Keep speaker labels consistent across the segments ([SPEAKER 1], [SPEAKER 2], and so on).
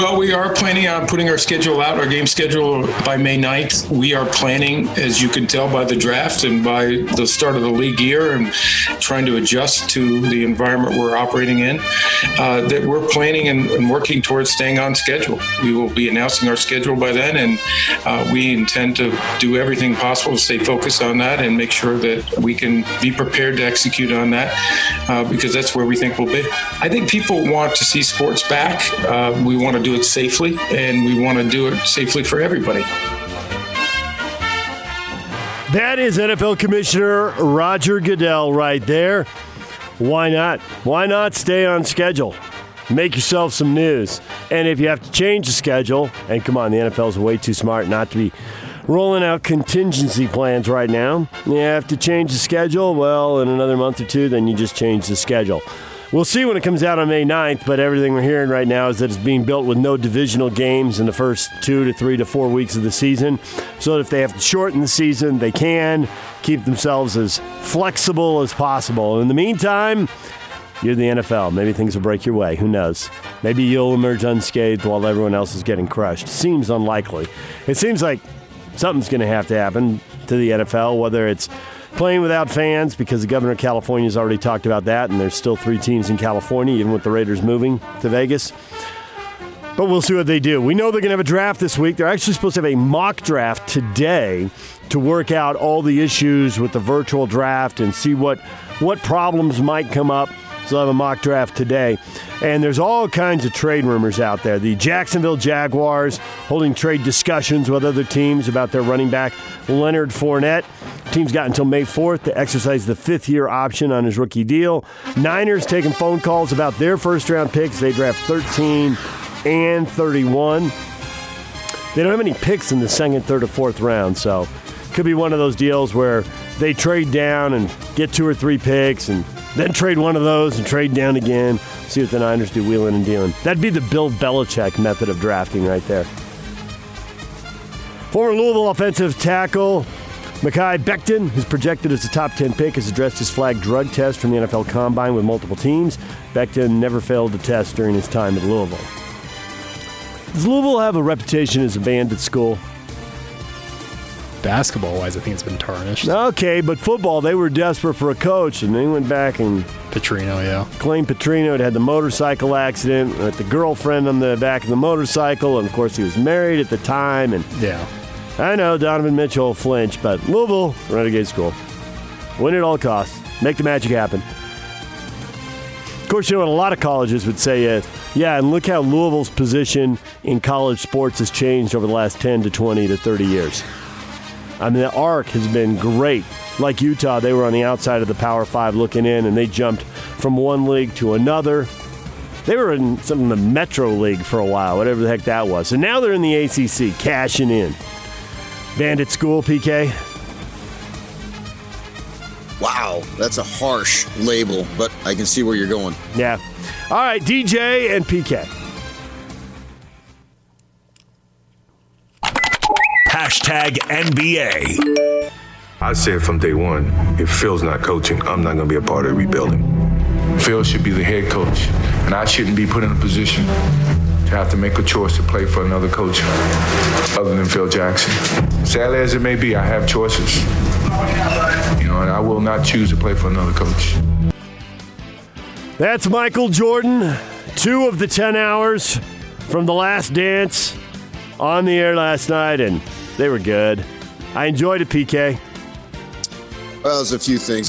[SPEAKER 1] Well, we are planning on putting our schedule out, our game schedule by May 9th. We are planning, as you can tell by the draft and by the start of the league year, and trying to adjust to the environment we're operating in, uh, that we're planning and, and, working towards staying on schedule. We will be announcing our schedule by then, and uh, we intend to do everything possible to stay focused on that and make sure that we can be prepared to execute on that uh, because that's where we think we'll be. I think people want to see sports back. Uh, we want to to do it safely, and we want to do it safely for everybody.
[SPEAKER 2] That is NFL Commissioner Roger Goodell right there. Why not? Why not stay on schedule? Make yourself some news. And if you have to change the schedule, and come on, the NFL is way too smart not to be rolling out contingency plans right now. You have to change the schedule. Well, in another month or two, then you just change the schedule. We'll see when it comes out on May 9th, but everything we're hearing right now is that it's being built with no divisional games in the first two to three to four weeks of the season. So if they have to shorten the season, they can keep themselves as flexible as possible. In the meantime, you're the NFL. Maybe things will break your way. Who knows? Maybe you'll emerge unscathed while everyone else is getting crushed. Seems unlikely. It seems like something's going to have to happen to the NFL, whether it's playing without fans because the governor of California has already talked about that, and there's still three teams in California, even with the Raiders moving to Vegas. But we'll see what they do. We know they're going to have a draft this week. They're actually supposed to have a mock draft today to work out all the issues with the virtual draft and see what what problems might come up. So they'll have a mock draft today. And there's all kinds of trade rumors out there. The Jacksonville Jaguars holding trade discussions with other teams about their running back Leonard Fournette. Team's got until May 4th to exercise the fifth year option on his rookie deal. Niners taking phone calls about their first round picks. They draft 13 and 31. They don't have any picks in the second, third, or fourth round, so could be one of those deals where they trade down and get two or three picks and then trade one of those and trade down again. See what the Niners do wheeling and dealing. That'd be the Bill Belichick method of drafting right there. Former Louisville offensive tackle Mekhi Becton, who's projected as a top 10 pick, has addressed his flag drug test from the NFL Combine with multiple teams. Becton never failed to test during his time at Louisville. Does Louisville have a reputation as a bandit school?
[SPEAKER 3] Basketball wise, I think it's been tarnished.
[SPEAKER 2] Okay, but football, they were desperate for a coach, and they went back and
[SPEAKER 3] Petrino, yeah.
[SPEAKER 2] Claimed Petrino had had the motorcycle accident with the girlfriend on the back of the motorcycle, and of course he was married at the time. And
[SPEAKER 3] yeah,
[SPEAKER 2] I know Donovan Mitchell flinched, but Louisville, Renegade School. Win at all costs. Make the magic happen. Of course, you know what a lot of colleges would say is, yeah, and look how Louisville's position in college sports has changed over the last 10 to 20 to 30 years. I mean, the arc has been great. Like Utah, they were on the outside of the Power Five looking in, and they jumped from one league to another. They were in some of the Metro League for a while, whatever the heck that was. And now they're in the ACC, cashing in. Bandit School, PK?
[SPEAKER 4] Wow, that's a harsh label, but I can see where you're going.
[SPEAKER 2] Yeah. All right, DJ and PK.
[SPEAKER 5] Hashtag NBA.
[SPEAKER 6] I said from day one, if Phil's not coaching, I'm not going to be a part of rebuilding. Phil should be the head coach, and I shouldn't be put in a position to have to make a choice to play for another coach other than Phil Jackson. Sadly as it may be, I have choices. You know, and I will not choose to play for another coach.
[SPEAKER 2] That's Michael Jordan. Two of the 10 hours from The Last Dance on the air last night, and they were good. I enjoyed it, PK.
[SPEAKER 4] Well, there's a few things.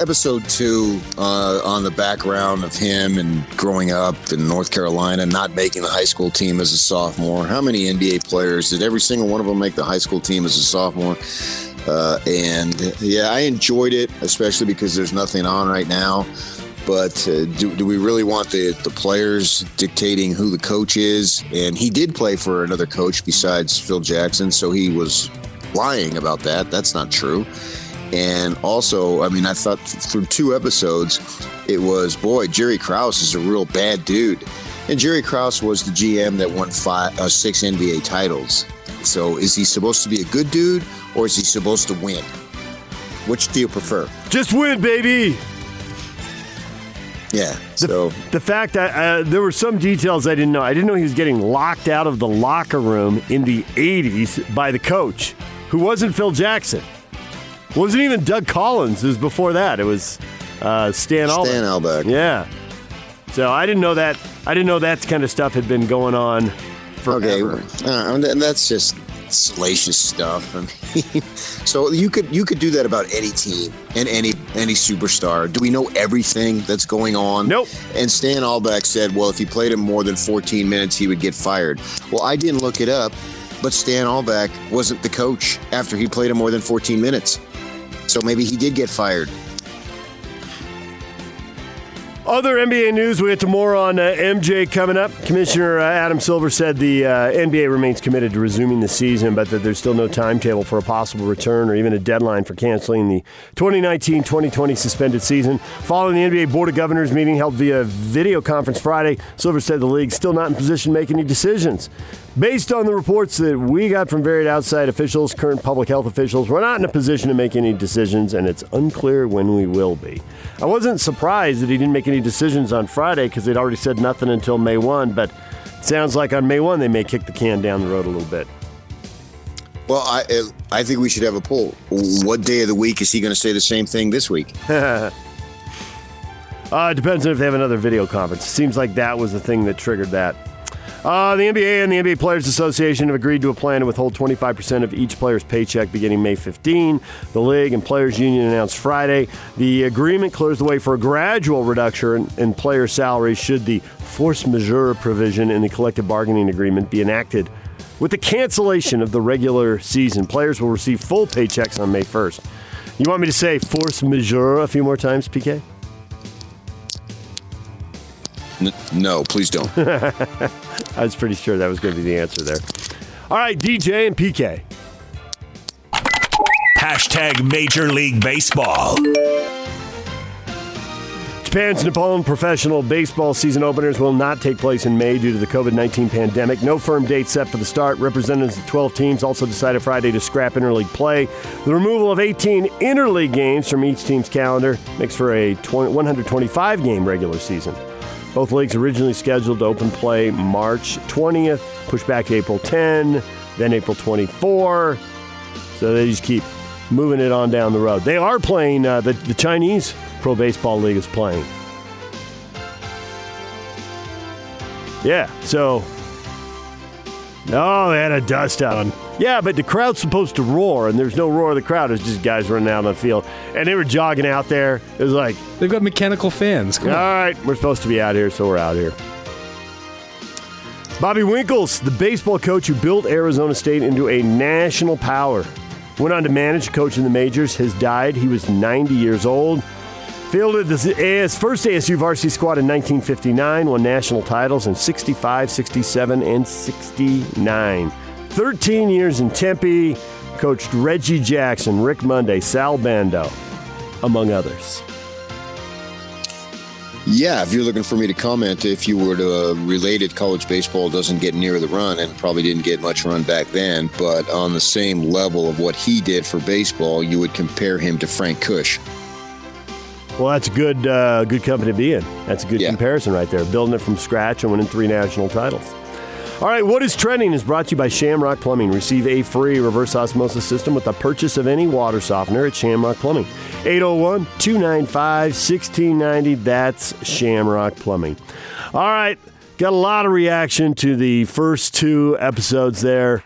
[SPEAKER 4] Episode two uh, on the background of him and growing up in North Carolina, not making the high school team as a sophomore. How many NBA players did every single one of them make the high school team as a sophomore? Uh, and yeah, I enjoyed it, especially because there's nothing on right now. But uh, do, do we really want the, the players dictating who the coach is? And he did play for another coach besides Phil Jackson, so he was lying about that. That's not true. And also, I mean, I thought through two episodes, it was, boy, Jerry Krause is a real bad dude. And Jerry Krause was the GM that won five, uh, six NBA titles. So is he supposed to be a good dude or is he supposed to win? Which do you prefer?
[SPEAKER 2] Just win, baby.
[SPEAKER 4] Yeah.
[SPEAKER 2] The,
[SPEAKER 4] So
[SPEAKER 2] the fact that uh, there were some details I didn't know. I didn't know he was getting locked out of the locker room in the 80s by the coach, who wasn't Phil Jackson. Wasn't even Doug Collins. It was before that. It was uh, Stan Albeck.
[SPEAKER 4] Stan Albeck.
[SPEAKER 2] Yeah. So I didn't know that. I didn't know that kind of stuff had been going on
[SPEAKER 4] Okay,
[SPEAKER 2] forever.
[SPEAKER 4] uh, and that's just salacious stuff. I mean, so you could you could do that about any team and any any superstar. Do we know everything that's going on?
[SPEAKER 2] Nope.
[SPEAKER 4] And Stan Albeck said, well, if he played him more than 14 minutes, he would get fired. Well, I didn't look it up, but Stan Albeck wasn't the coach after he played him more than 14 minutes. So maybe he did get fired.
[SPEAKER 2] Other NBA news, we get to more on uh, MJ coming up. Commissioner uh, Adam Silver said the uh, NBA remains committed to resuming the season, but that there's still no timetable for a possible return or even a deadline for canceling the 2019 2020 suspended season. Following the NBA Board of Governors meeting held via video conference Friday, Silver said the league's still not in position to make any decisions. Based on the reports that we got from varied outside officials, current public health officials, we're not in a position to make any decisions, and it's unclear when we will be. I wasn't surprised that he didn't make any decisions on Friday because they'd already said nothing until May 1, but it sounds like on May 1 they may kick the can down the road a little bit.
[SPEAKER 4] Well, I I think we should have a poll. What day of the week is he going to say the same thing this week?
[SPEAKER 2] Uh, it depends on if they have another video conference. Seems like that was the thing that triggered that. Uh, the NBA and the NBA Players Association have agreed to a plan to withhold 25% of each player's paycheck beginning May 15. The league and players' union announced Friday the agreement clears the way for a gradual reduction in, in player salaries should the force majeure provision in the collective bargaining agreement be enacted. With the cancellation of the regular season, players will receive full paychecks on May 1st. You want me to say force majeure a few more times, PK?
[SPEAKER 4] No, please don't.
[SPEAKER 2] I was pretty sure that was going to be the answer there. All right, DJ and PK.
[SPEAKER 5] Hashtag Major League Baseball.
[SPEAKER 2] Japan's Nippon professional baseball season openers will not take place in May due to the COVID 19 pandemic. No firm date set for the start. Representatives of 12 teams also decided Friday to scrap interleague play. The removal of 18 interleague games from each team's calendar makes for a 20, 125 game regular season. Both leagues originally scheduled to open play March 20th, pushed back to April 10, then April 24. So they just keep moving it on down the road. They are playing, uh, the, the Chinese Pro Baseball League is playing. Yeah, so. Oh, they had a dust up. Yeah, but the crowd's supposed to roar, and there's no roar of the crowd. It's just guys running out on the field. And they were jogging out there. It was like,
[SPEAKER 3] They've got mechanical fans. Come
[SPEAKER 2] all
[SPEAKER 3] on.
[SPEAKER 2] right, we're supposed to be out here, so we're out here. Bobby Winkles, the baseball coach who built Arizona State into a national power, went on to manage, coach in the majors, has died. He was 90 years old. Fielded the AS, first ASU varsity squad in 1959, won national titles in 65, 67, and 69. 13 years in Tempe, coached Reggie Jackson, Rick Monday, Sal Bando, among others.
[SPEAKER 4] Yeah, if you're looking for me to comment, if you were to uh, relate it, college baseball doesn't get near the run and probably didn't get much run back then, but on the same level of what he did for baseball, you would compare him to Frank Kush.
[SPEAKER 2] Well, that's a good, uh, good company to be in. That's a good
[SPEAKER 4] Yeah.
[SPEAKER 2] comparison right there. Building it from scratch and winning three national titles. All right, what is trending is brought to you by Shamrock Plumbing. Receive a free reverse osmosis system with the purchase of any water softener at Shamrock Plumbing. 801 295 1690. That's Shamrock Plumbing. All right, got a lot of reaction to the first two episodes there.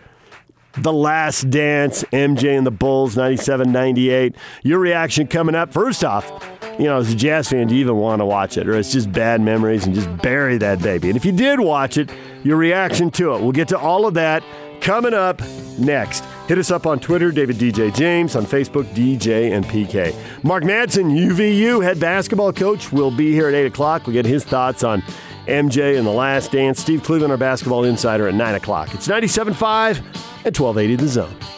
[SPEAKER 2] The Last Dance, MJ and the Bulls, 97 98. Your reaction coming up. First off, you know, as a Jazz fan, do you even want to watch it? Or it's just bad memories and just bury that baby. And if you did watch it, your reaction to it. We'll get to all of that coming up next. Hit us up on Twitter, David DJ James, on Facebook, DJ and PK. Mark Madsen, UVU head basketball coach, will be here at 8 o'clock. We get his thoughts on MJ and the last dance. Steve Cleveland, our basketball insider, at 9 o'clock. It's 97.5 and 1280 The Zone.